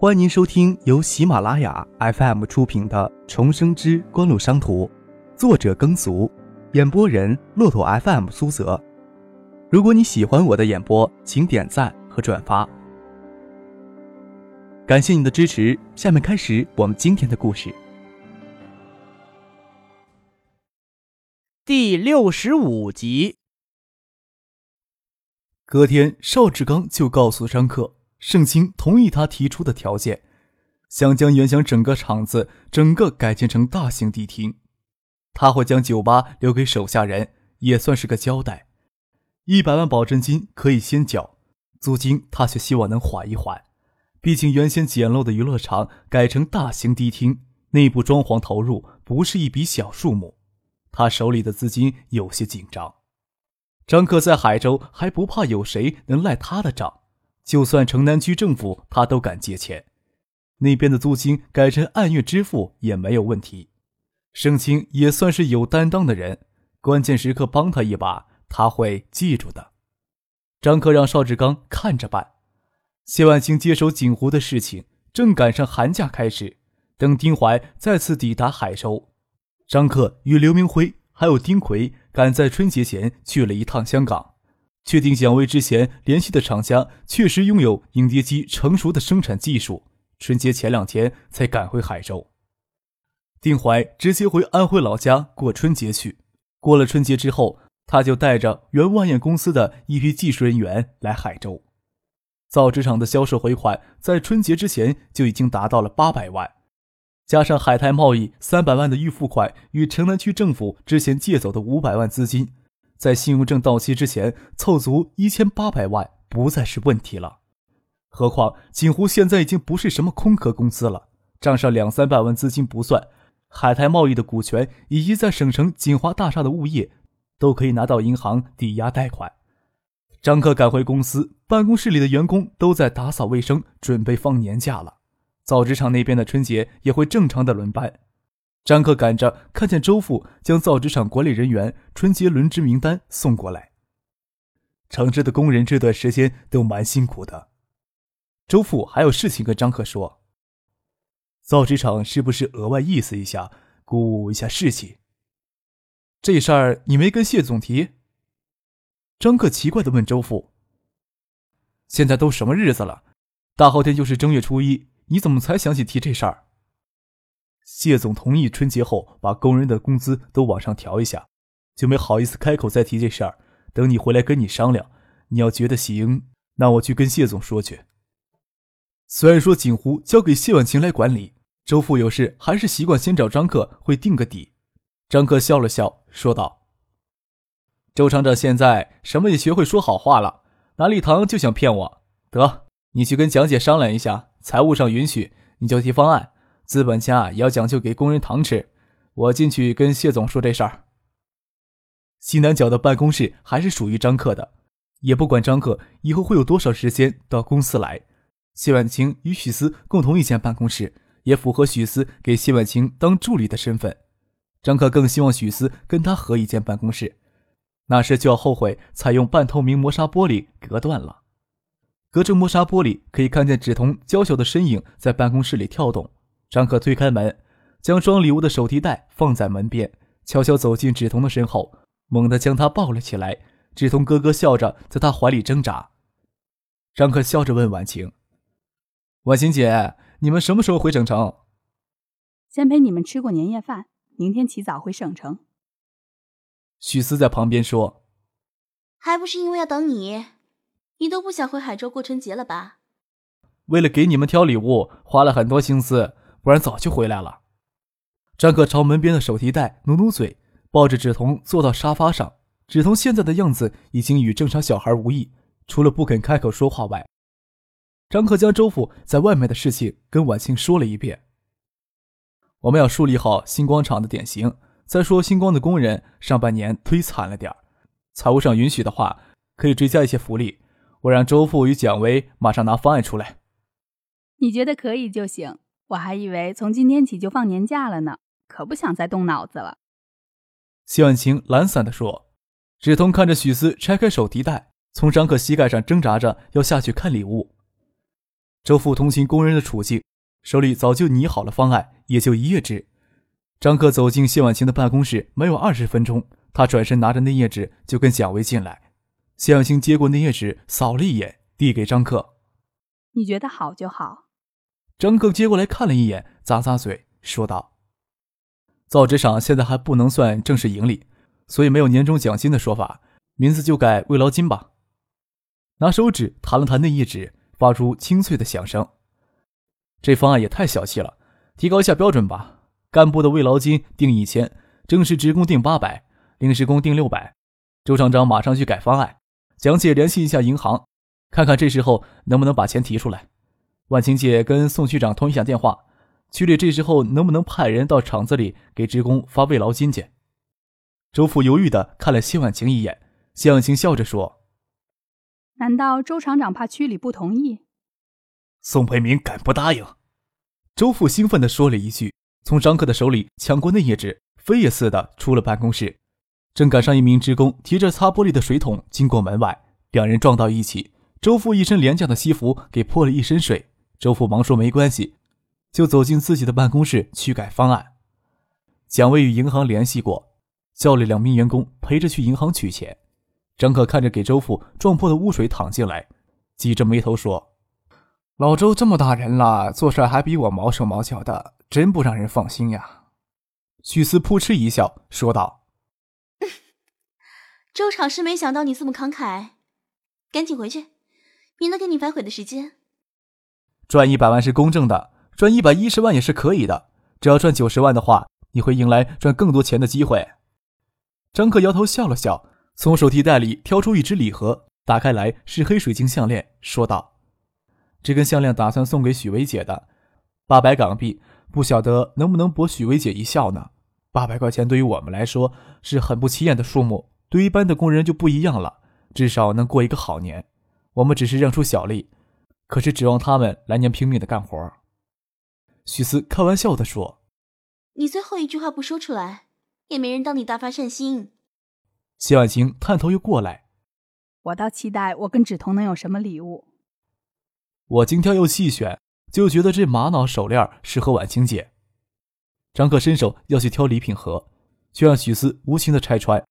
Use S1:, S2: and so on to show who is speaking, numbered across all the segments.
S1: 欢迎您收听由喜马拉雅 FM 出品的《重生之官路商途》，作者耕俗，演播人骆驼 FM 苏泽。如果你喜欢我的演播，请点赞和转发，感谢你的支持。下面开始我们今天的故事。
S2: 第六十五集。
S1: 隔天，邵志刚就告诉张克。盛清同意他提出的条件，想将原想整个厂子整个改建成大型迪厅，他会将酒吧留给手下人，也算是个交代。一百万保证金可以先缴，租金他却希望能缓一缓。毕竟原先简陋的娱乐场改成大型迪厅，内部装潢投入不是一笔小数目，他手里的资金有些紧张。张克在海州还不怕有谁能赖他的账。就算城南区政府，他都敢借钱。那边的租金改成按月支付也没有问题。盛清也算是有担当的人，关键时刻帮他一把，他会记住的。张克让邵志刚看着办。谢万清接手锦湖的事情，正赶上寒假开始。等丁怀再次抵达海州，张克与刘明辉还有丁奎赶在春节前去了一趟香港。确定蒋薇之前联系的厂家确实拥有影碟机成熟的生产技术，春节前两天才赶回海州。丁怀直接回安徽老家过春节去。过了春节之后，他就带着原万燕公司的一批技术人员来海州。造纸厂的销售回款在春节之前就已经达到了八百万，加上海泰贸易三百万的预付款与城南区政府之前借走的五百万资金。在信用证到期之前凑足一千八百万不再是问题了。何况锦湖现在已经不是什么空壳公司了，账上两三百万资金不算，海泰贸易的股权以及在省城锦华大厦的物业，都可以拿到银行抵押贷款。张克赶回公司，办公室里的员工都在打扫卫生，准备放年假了。造纸厂那边的春节也会正常的轮班。张克赶着看见周父将造纸厂管理人员春节轮值名单送过来。厂制的工人这段时间都蛮辛苦的。周父还有事情跟张克说。造纸厂是不是额外意思一下，鼓舞一下士气？这事儿你没跟谢总提？张克奇怪的问周父。现在都什么日子了？大后天就是正月初一，你怎么才想起提这事儿？谢总同意春节后把工人的工资都往上调一下，就没好意思开口再提这事儿。等你回来跟你商量，你要觉得行，那我去跟谢总说去。虽然说锦湖交给谢婉晴来管理，周父有事还是习惯先找张克会定个底。张克笑了笑，说道：“周厂长现在什么也学会说好话了，拿礼堂就想骗我。得，你去跟蒋姐商量一下，财务上允许你就提方案。”资本家也要讲究给工人糖吃，我进去跟谢总说这事儿。西南角的办公室还是属于张克的，也不管张克以后会有多少时间到公司来。谢婉清与许思共同一间办公室，也符合许思给谢婉清当助理的身份。张克更希望许思跟他合一间办公室，那时就要后悔采用半透明磨砂玻璃隔断了。隔着磨砂玻璃，可以看见芷彤娇小的身影在办公室里跳动。张可推开门，将装礼物的手提袋放在门边，悄悄走进芷彤的身后，猛地将她抱了起来。芷彤咯咯笑着，在他怀里挣扎。张可笑着问婉晴：“婉晴姐，你们什么时候回省城？”“
S3: 先陪你们吃过年夜饭，明天起早回省城。”
S1: 许思在旁边说：“
S4: 还不是因为要等你，你都不想回海州过春节了吧？”“
S1: 为了给你们挑礼物，花了很多心思。”不然早就回来了。张克朝门边的手提袋努努嘴，抱着芷彤坐到沙发上。芷彤现在的样子已经与正常小孩无异，除了不肯开口说话外。张克将周父在外面的事情跟婉清说了一遍。我们要树立好星光厂的典型。再说星光的工人上半年忒惨了点儿财务上允许的话，可以追加一些福利。我让周父与蒋薇马上拿方案出来。
S3: 你觉得可以就行。我还以为从今天起就放年假了呢，可不想再动脑子了。
S1: 谢婉晴懒散地说。芷彤看着许思拆开手提袋，从张克膝盖上挣扎着要下去看礼物。周父同情工人的处境，手里早就拟好了方案，也就一页纸。张克走进谢婉晴的办公室，没有二十分钟，他转身拿着那页纸就跟蒋薇进来。谢婉晴接过那页纸，扫了一眼，递给张克：“
S3: 你觉得好就好。”
S1: 张克接过来看了一眼，咂咂嘴，说道：“造纸厂现在还不能算正式盈利，所以没有年终奖金的说法，名字就改慰劳金吧。”拿手指弹了弹那页纸。发出清脆的响声。这方案也太小气了，提高一下标准吧。干部的慰劳金定一千，正式职工定八百，临时工定六百。周厂长马上去改方案。讲解联系一下银行，看看这时候能不能把钱提出来。万晴姐跟宋区长通一下电话，区里这时候能不能派人到厂子里给职工发慰劳金去？周父犹豫的看了谢婉晴一眼，谢婉晴笑着说。
S3: 难道周厂长怕区里不同意？
S1: 宋培明敢不答应？周父兴奋地说了一句，从张克的手里抢过那页纸，飞也似的出了办公室。正赶上一名职工提着擦玻璃的水桶经过门外，两人撞到一起。周父一身廉价的西服给泼了一身水。周父忙说没关系，就走进自己的办公室去改方案。蒋卫与银行联系过，叫了两名员工陪着去银行取钱。张可看着给周父撞破的污水淌进来，挤着眉头说：“老周这么大人了，做事还比我毛手毛脚的，真不让人放心呀。”许思扑哧一笑，说道：“
S4: 周厂是没想到你这么慷慨，赶紧回去，免得给你反悔的时间。
S1: 赚一百万是公正的，赚一百一十万也是可以的。只要赚九十万的话，你会迎来赚更多钱的机会。”张克摇头笑了笑。从手提袋里挑出一只礼盒，打开来是黑水晶项链，说道：“这根项链打算送给许薇姐的，八百港币，不晓得能不能博许薇姐一笑呢？八百块钱对于我们来说是很不起眼的数目，对一般的工人就不一样了，至少能过一个好年。我们只是让出小利，可是指望他们来年拼命的干活。”许思开玩笑的说：“
S4: 你最后一句话不说出来，也没人当你大发善心。”
S1: 谢婉晴探头又过来，
S3: 我倒期待我跟芷彤能有什么礼物。
S1: 我精挑又细选，就觉得这玛瑙手链适合婉晴姐。张克伸手要去挑礼品盒，却让许思无情的拆穿。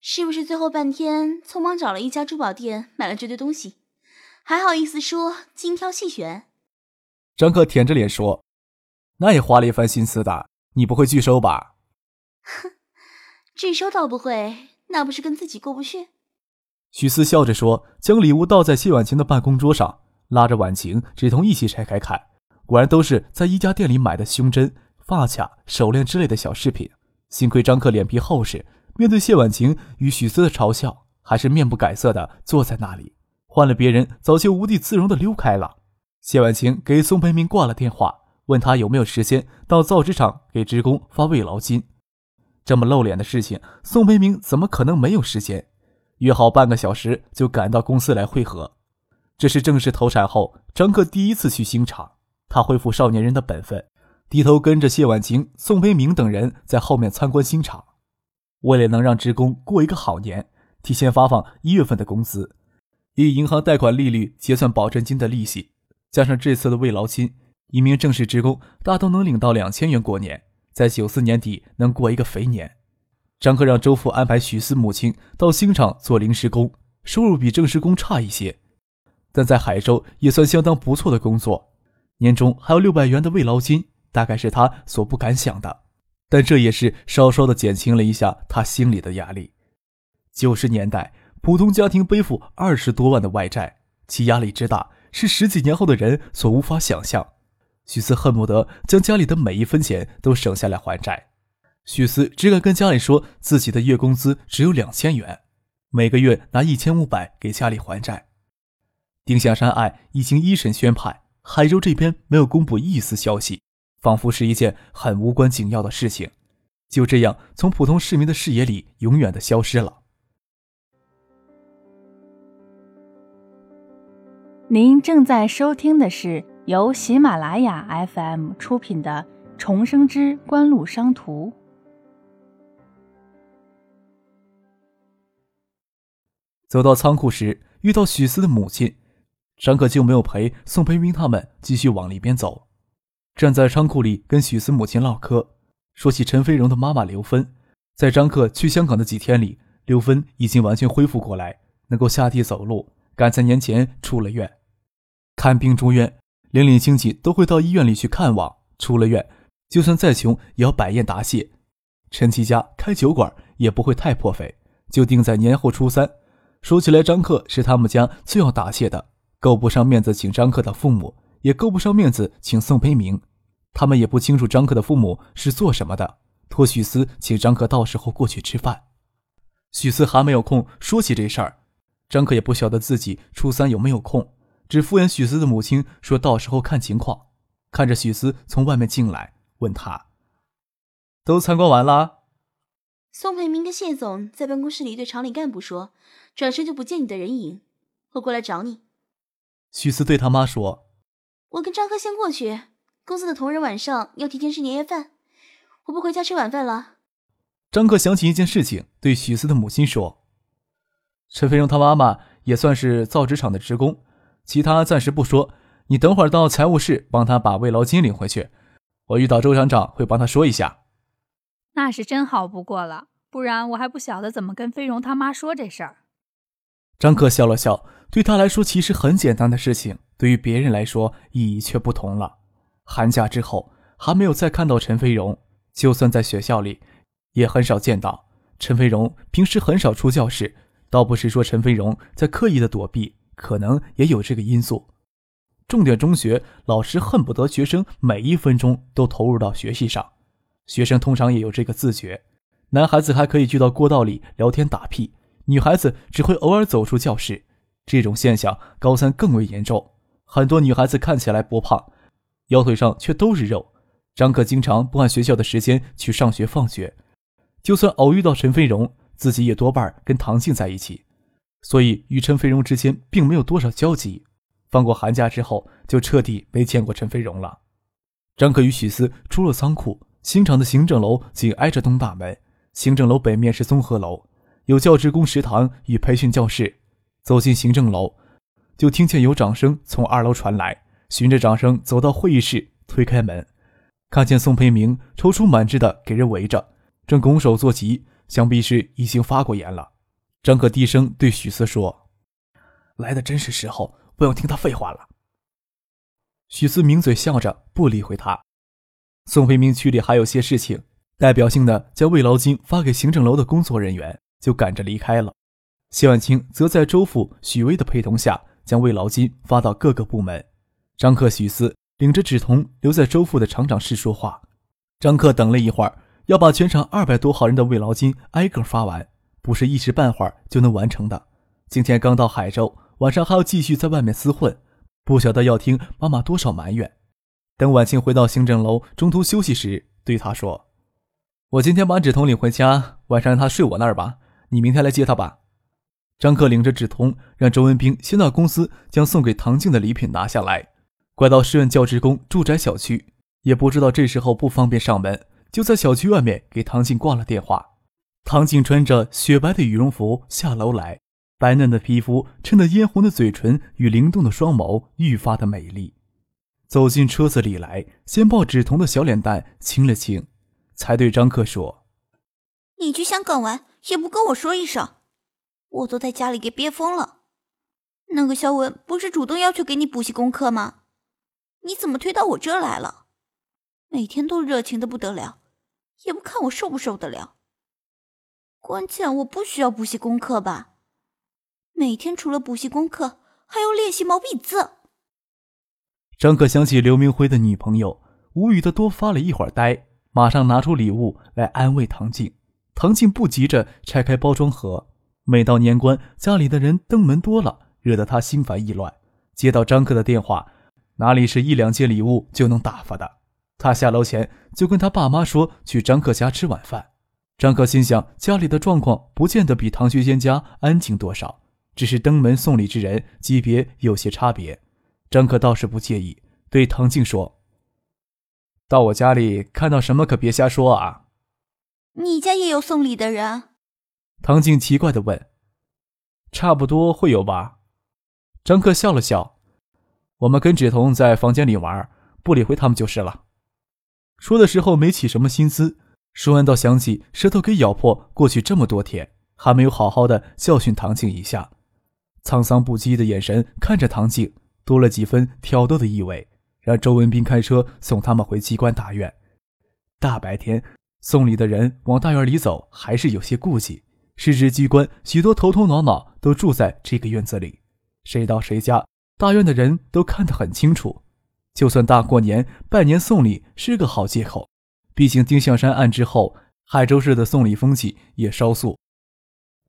S4: 是不是最后半天匆忙找了一家珠宝店买了这堆东西，还好意思说精挑细选？
S1: 张克舔着脸说：“那也花了一番心思的，你不会拒收吧？”
S4: 哼，拒收倒不会。那不是跟自己过不去？
S1: 许思笑着说，将礼物倒在谢婉晴的办公桌上，拉着婉晴、芷彤一起拆开看。果然都是在一家店里买的胸针、发卡、手链之类的小饰品。幸亏张克脸皮厚实，面对谢婉晴与许思的嘲笑，还是面不改色的坐在那里。换了别人，早就无地自容的溜开了。谢婉晴给宋培明挂了电话，问他有没有时间到造纸厂给职工发慰劳金。这么露脸的事情，宋培明怎么可能没有时间？约好半个小时就赶到公司来会合。这是正式投产后张克第一次去新厂，他恢复少年人的本分，低头跟着谢婉晴、宋培明等人在后面参观新厂。为了能让职工过一个好年，提前发放一月份的工资，以银行贷款利率结算保证金的利息，加上这次的慰劳金，一名正式职工大都能领到两千元过年。在九四年底能过一个肥年，张克让周父安排许思母亲到新厂做临时工，收入比正式工差一些，但在海州也算相当不错的工作，年终还有六百元的慰劳金，大概是他所不敢想的，但这也是稍稍的减轻了一下他心里的压力。九十年代，普通家庭背负二十多万的外债，其压力之大，是十几年后的人所无法想象。许思恨不得将家里的每一分钱都省下来还债。许思只敢跟家里说自己的月工资只有两千元，每个月拿一千五百给家里还债。丁香山案已经一审宣判，海州这边没有公布一丝消息，仿佛是一件很无关紧要的事情，就这样从普通市民的视野里永远的消失了。
S5: 您正在收听的是。由喜马拉雅 FM 出品的《重生之官路商途》。
S1: 走到仓库时，遇到许思的母亲。张克就没有陪宋培明他们继续往里边走，站在仓库里跟许思母亲唠嗑，说起陈飞荣的妈妈刘芬。在张克去香港的几天里，刘芬已经完全恢复过来，能够下地走路。赶在年前出了院，看病住院，邻里亲戚都会到医院里去看望。出了院，就算再穷也要摆宴答谢。陈其家开酒馆也不会太破费，就定在年后初三。说起来，张克是他们家最要答谢的，够不上面子请张克的父母，也够不上面子请宋培明。他们也不清楚张克的父母是做什么的，托许思请张克到时候过去吃饭。许思还没有空说起这事儿。张克也不晓得自己初三有没有空，只敷衍许思的母亲说：“到时候看情况。”看着许思从外面进来，问他：“都参观完了？”
S4: 宋培明跟谢总在办公室里对厂里干部说，转身就不见你的人影，我过来找你。
S1: 许思对他妈说：“
S4: 我跟张科先过去，公司的同仁晚上要提前吃年夜饭，我不回家吃晚饭了。”
S1: 张克想起一件事情，对许思的母亲说。陈飞荣他妈妈也算是造纸厂的职工，其他暂时不说。你等会儿到财务室帮他把慰劳金领回去，我遇到周厂长会帮他说一下。
S3: 那是真好不过了，不然我还不晓得怎么跟飞荣他妈说这事儿。
S1: 张克笑了笑，对他来说其实很简单的事情，对于别人来说意义却不同了。寒假之后还没有再看到陈飞荣，就算在学校里，也很少见到陈飞荣。平时很少出教室。倒不是说陈飞荣在刻意的躲避，可能也有这个因素。重点中学老师恨不得学生每一分钟都投入到学习上，学生通常也有这个自觉。男孩子还可以聚到过道里聊天打屁，女孩子只会偶尔走出教室。这种现象高三更为严重，很多女孩子看起来不胖，腰腿上却都是肉。张可经常不按学校的时间去上学放学，就算偶遇到陈飞荣。自己也多半跟唐静在一起，所以与陈飞荣之间并没有多少交集。放过寒假之后，就彻底没见过陈飞荣了。张可与许思出了仓库，新厂的行政楼紧挨着东大门。行政楼北面是综合楼，有教职工食堂与培训教室。走进行政楼，就听见有掌声从二楼传来。循着掌声走到会议室，推开门，看见宋培明踌躇满志的给人围着，正拱手作揖。想必是已经发过言了。张可低声对许思说：“来的真是时候，不用听他废话了。”许思抿嘴笑着，不理会他。宋培明区里还有些事情，代表性的将慰劳金发给行政楼的工作人员，就赶着离开了。谢婉清则在周副许巍的陪同下，将慰劳金发到各个部门。张克、许思领着纸筒留在周副的厂长室说话。张克等了一会儿。要把全场二百多号人的慰劳金挨个发完，不是一时半会儿就能完成的。今天刚到海州，晚上还要继续在外面厮混，不晓得要听妈妈多少埋怨。等晚清回到行政楼，中途休息时，对他说：“我今天把纸筒领回家，晚上让他睡我那儿吧。你明天来接他吧。”张克领着纸筒，让周文斌先到公司将送给唐静的礼品拿下来，拐到市院教职工住宅小区，也不知道这时候不方便上门。就在小区外面给唐静挂了电话。唐静穿着雪白的羽绒服下楼来，白嫩的皮肤衬得嫣红的嘴唇与灵动的双眸愈发的美丽。走进车子里来，先抱纸筒的小脸蛋亲了亲，才对张克说：“
S6: 你去香港玩也不跟我说一声，我都在家里给憋疯了。那个肖文不是主动要求给你补习功课吗？你怎么推到我这来了？”每天都热情的不得了，也不看我受不受得了。关键我不需要补习功课吧？每天除了补习功课，还要练习毛笔字。
S1: 张可想起刘明辉的女朋友，无语的多发了一会儿呆，马上拿出礼物来安慰唐静。唐静不急着拆开包装盒，每到年关，家里的人登门多了，惹得他心烦意乱。接到张克的电话，哪里是一两件礼物就能打发的？他下楼前就跟他爸妈说去张克家吃晚饭。张克心想，家里的状况不见得比唐学仙家安静多少，只是登门送礼之人级别有些差别。张克倒是不介意，对唐静说：“到我家里看到什么可别瞎说啊。”
S6: 你家也有送礼的人？
S1: 唐静奇怪的问。“差不多会有吧。”张克笑了笑，我们跟芷彤在房间里玩，不理会他们就是了。说的时候没起什么心思，说完倒想起舌头给咬破，过去这么多天还没有好好的教训唐静一下，沧桑不羁的眼神看着唐静，多了几分挑逗的意味。让周文斌开车送他们回机关大院。大白天送礼的人往大院里走，还是有些顾忌。市直机关许多头头脑脑都住在这个院子里，谁到谁家，大院的人都看得很清楚。就算大过年拜年送礼是个好借口，毕竟丁向山案之后，海州市的送礼风气也稍肃。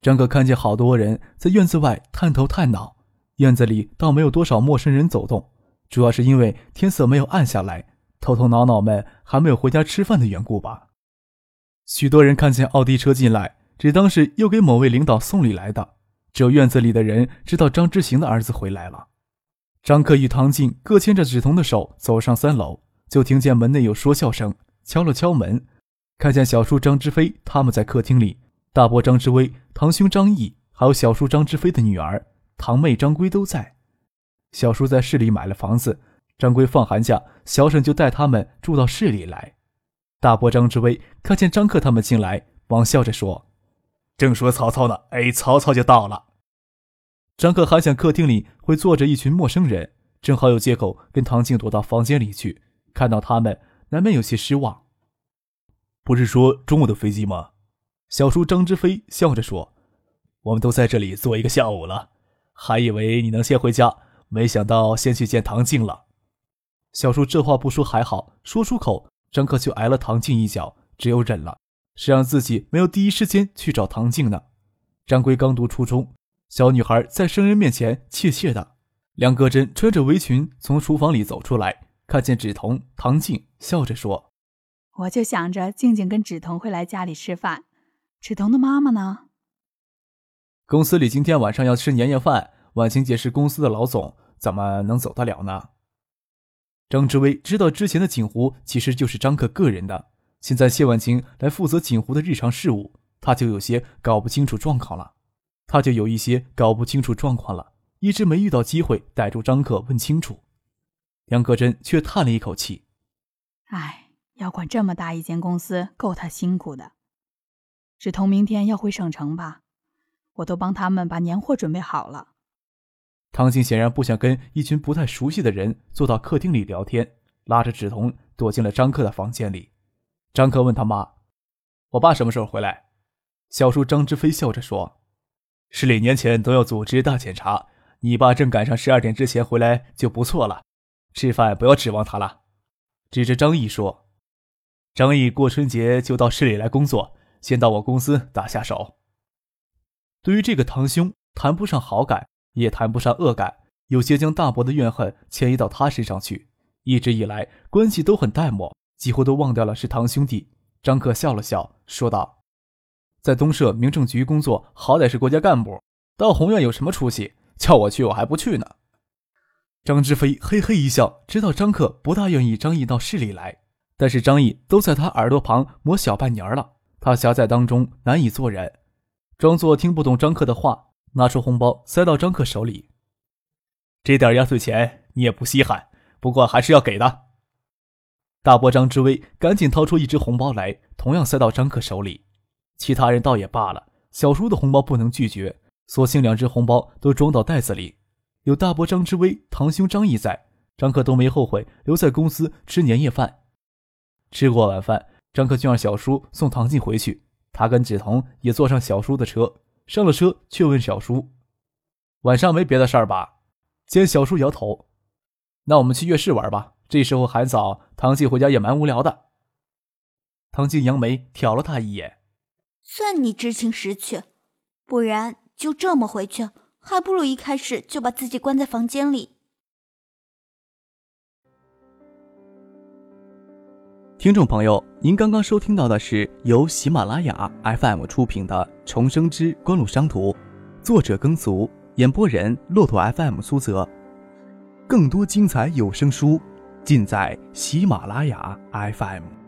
S1: 张哥看见好多人在院子外探头探脑，院子里倒没有多少陌生人走动，主要是因为天色没有暗下来，头头脑脑们还没有回家吃饭的缘故吧。许多人看见奥迪车进来，只当是又给某位领导送礼来的。只有院子里的人知道张之行的儿子回来了。张克与唐静各牵着芷彤的手走上三楼，就听见门内有说笑声，敲了敲门，看见小叔张之飞他们在客厅里，大伯张之威、堂兄张毅，还有小叔张之飞的女儿堂妹张归都在。小叔在市里买了房子，张归放寒假，小沈就带他们住到市里来。大伯张之威看见张克他们进来，忙笑着说：“
S2: 正说曹操呢，哎，曹操就到了。”
S1: 张克还想客厅里会坐着一群陌生人，正好有借口跟唐静躲到房间里去。看到他们，难免有些失望。
S2: 不是说中午的飞机吗？
S1: 小叔张之飞笑着说：“
S2: 我们都在这里坐一个下午了，还以为你能先回家，没想到先去见唐静了。”
S1: 小叔这话不说还好，说出口，张克就挨了唐静一脚，只有忍了。谁让自己没有第一时间去找唐静呢？张圭刚读初中。小女孩在生人面前怯怯的。梁戈真穿着围裙从厨房里走出来，看见芷彤、唐静，笑着说：“
S3: 我就想着静静跟芷彤会来家里吃饭。芷彤的妈妈呢？
S1: 公司里今天晚上要吃年夜饭，婉晴姐是公司的老总，怎么能走得了呢？”张志威知道之前的锦湖其实就是张克个人的，现在谢婉晴来负责锦湖的日常事务，他就有些搞不清楚状况了。他就有一些搞不清楚状况了，一直没遇到机会逮住张克问清楚。梁克真却叹了一口气：“
S3: 哎，要管这么大一间公司，够他辛苦的。志同明天要回省城吧？我都帮他们把年货准备好了。”
S1: 唐静显然不想跟一群不太熟悉的人坐到客厅里聊天，拉着芷彤躲进了张克的房间里。张克问他妈：“我爸什么时候回来？”小叔张之飞笑着说。
S2: 市里年前都要组织大检查，你爸正赶上十二点之前回来就不错了。吃饭不要指望他了。
S1: 指着张毅说：“
S2: 张毅过春节就到市里来工作，先到我公司打下手。”
S1: 对于这个堂兄，谈不上好感，也谈不上恶感，有些将大伯的怨恨迁移到他身上去。一直以来关系都很淡漠，几乎都忘掉了是堂兄弟。张克笑了笑，说道。在东社民政局工作，好歹是国家干部，到宏院有什么出息？叫我去，我还不去呢。张志飞嘿嘿一笑，知道张克不大愿意张毅到市里来，但是张毅都在他耳朵旁磨小半年了，他夹在当中难以做人，装作听不懂张克的话，拿出红包塞到张克手里。
S2: 这点压岁钱你也不稀罕，不过还是要给的。
S1: 大伯张之威赶紧掏出一只红包来，同样塞到张克手里。其他人倒也罢了，小叔的红包不能拒绝，索性两只红包都装到袋子里。有大伯张之威、堂兄张毅在，张克都没后悔留在公司吃年夜饭。吃过晚饭，张克就让小叔送唐静回去，他跟芷彤也坐上小叔的车。上了车，却问小叔：“晚上没别的事儿吧？”见小叔摇头：“那我们去月市玩吧。这时候还早，唐静回家也蛮无聊的。”唐静扬眉挑了他一眼。
S6: 算你知情识趣，不然就这么回去，还不如一开始就把自己关在房间里。
S1: 听众朋友，您刚刚收听到的是由喜马拉雅 FM 出品的《重生之官路商途》，作者耕俗，演播人骆驼 FM 苏泽。更多精彩有声书，尽在喜马拉雅 FM。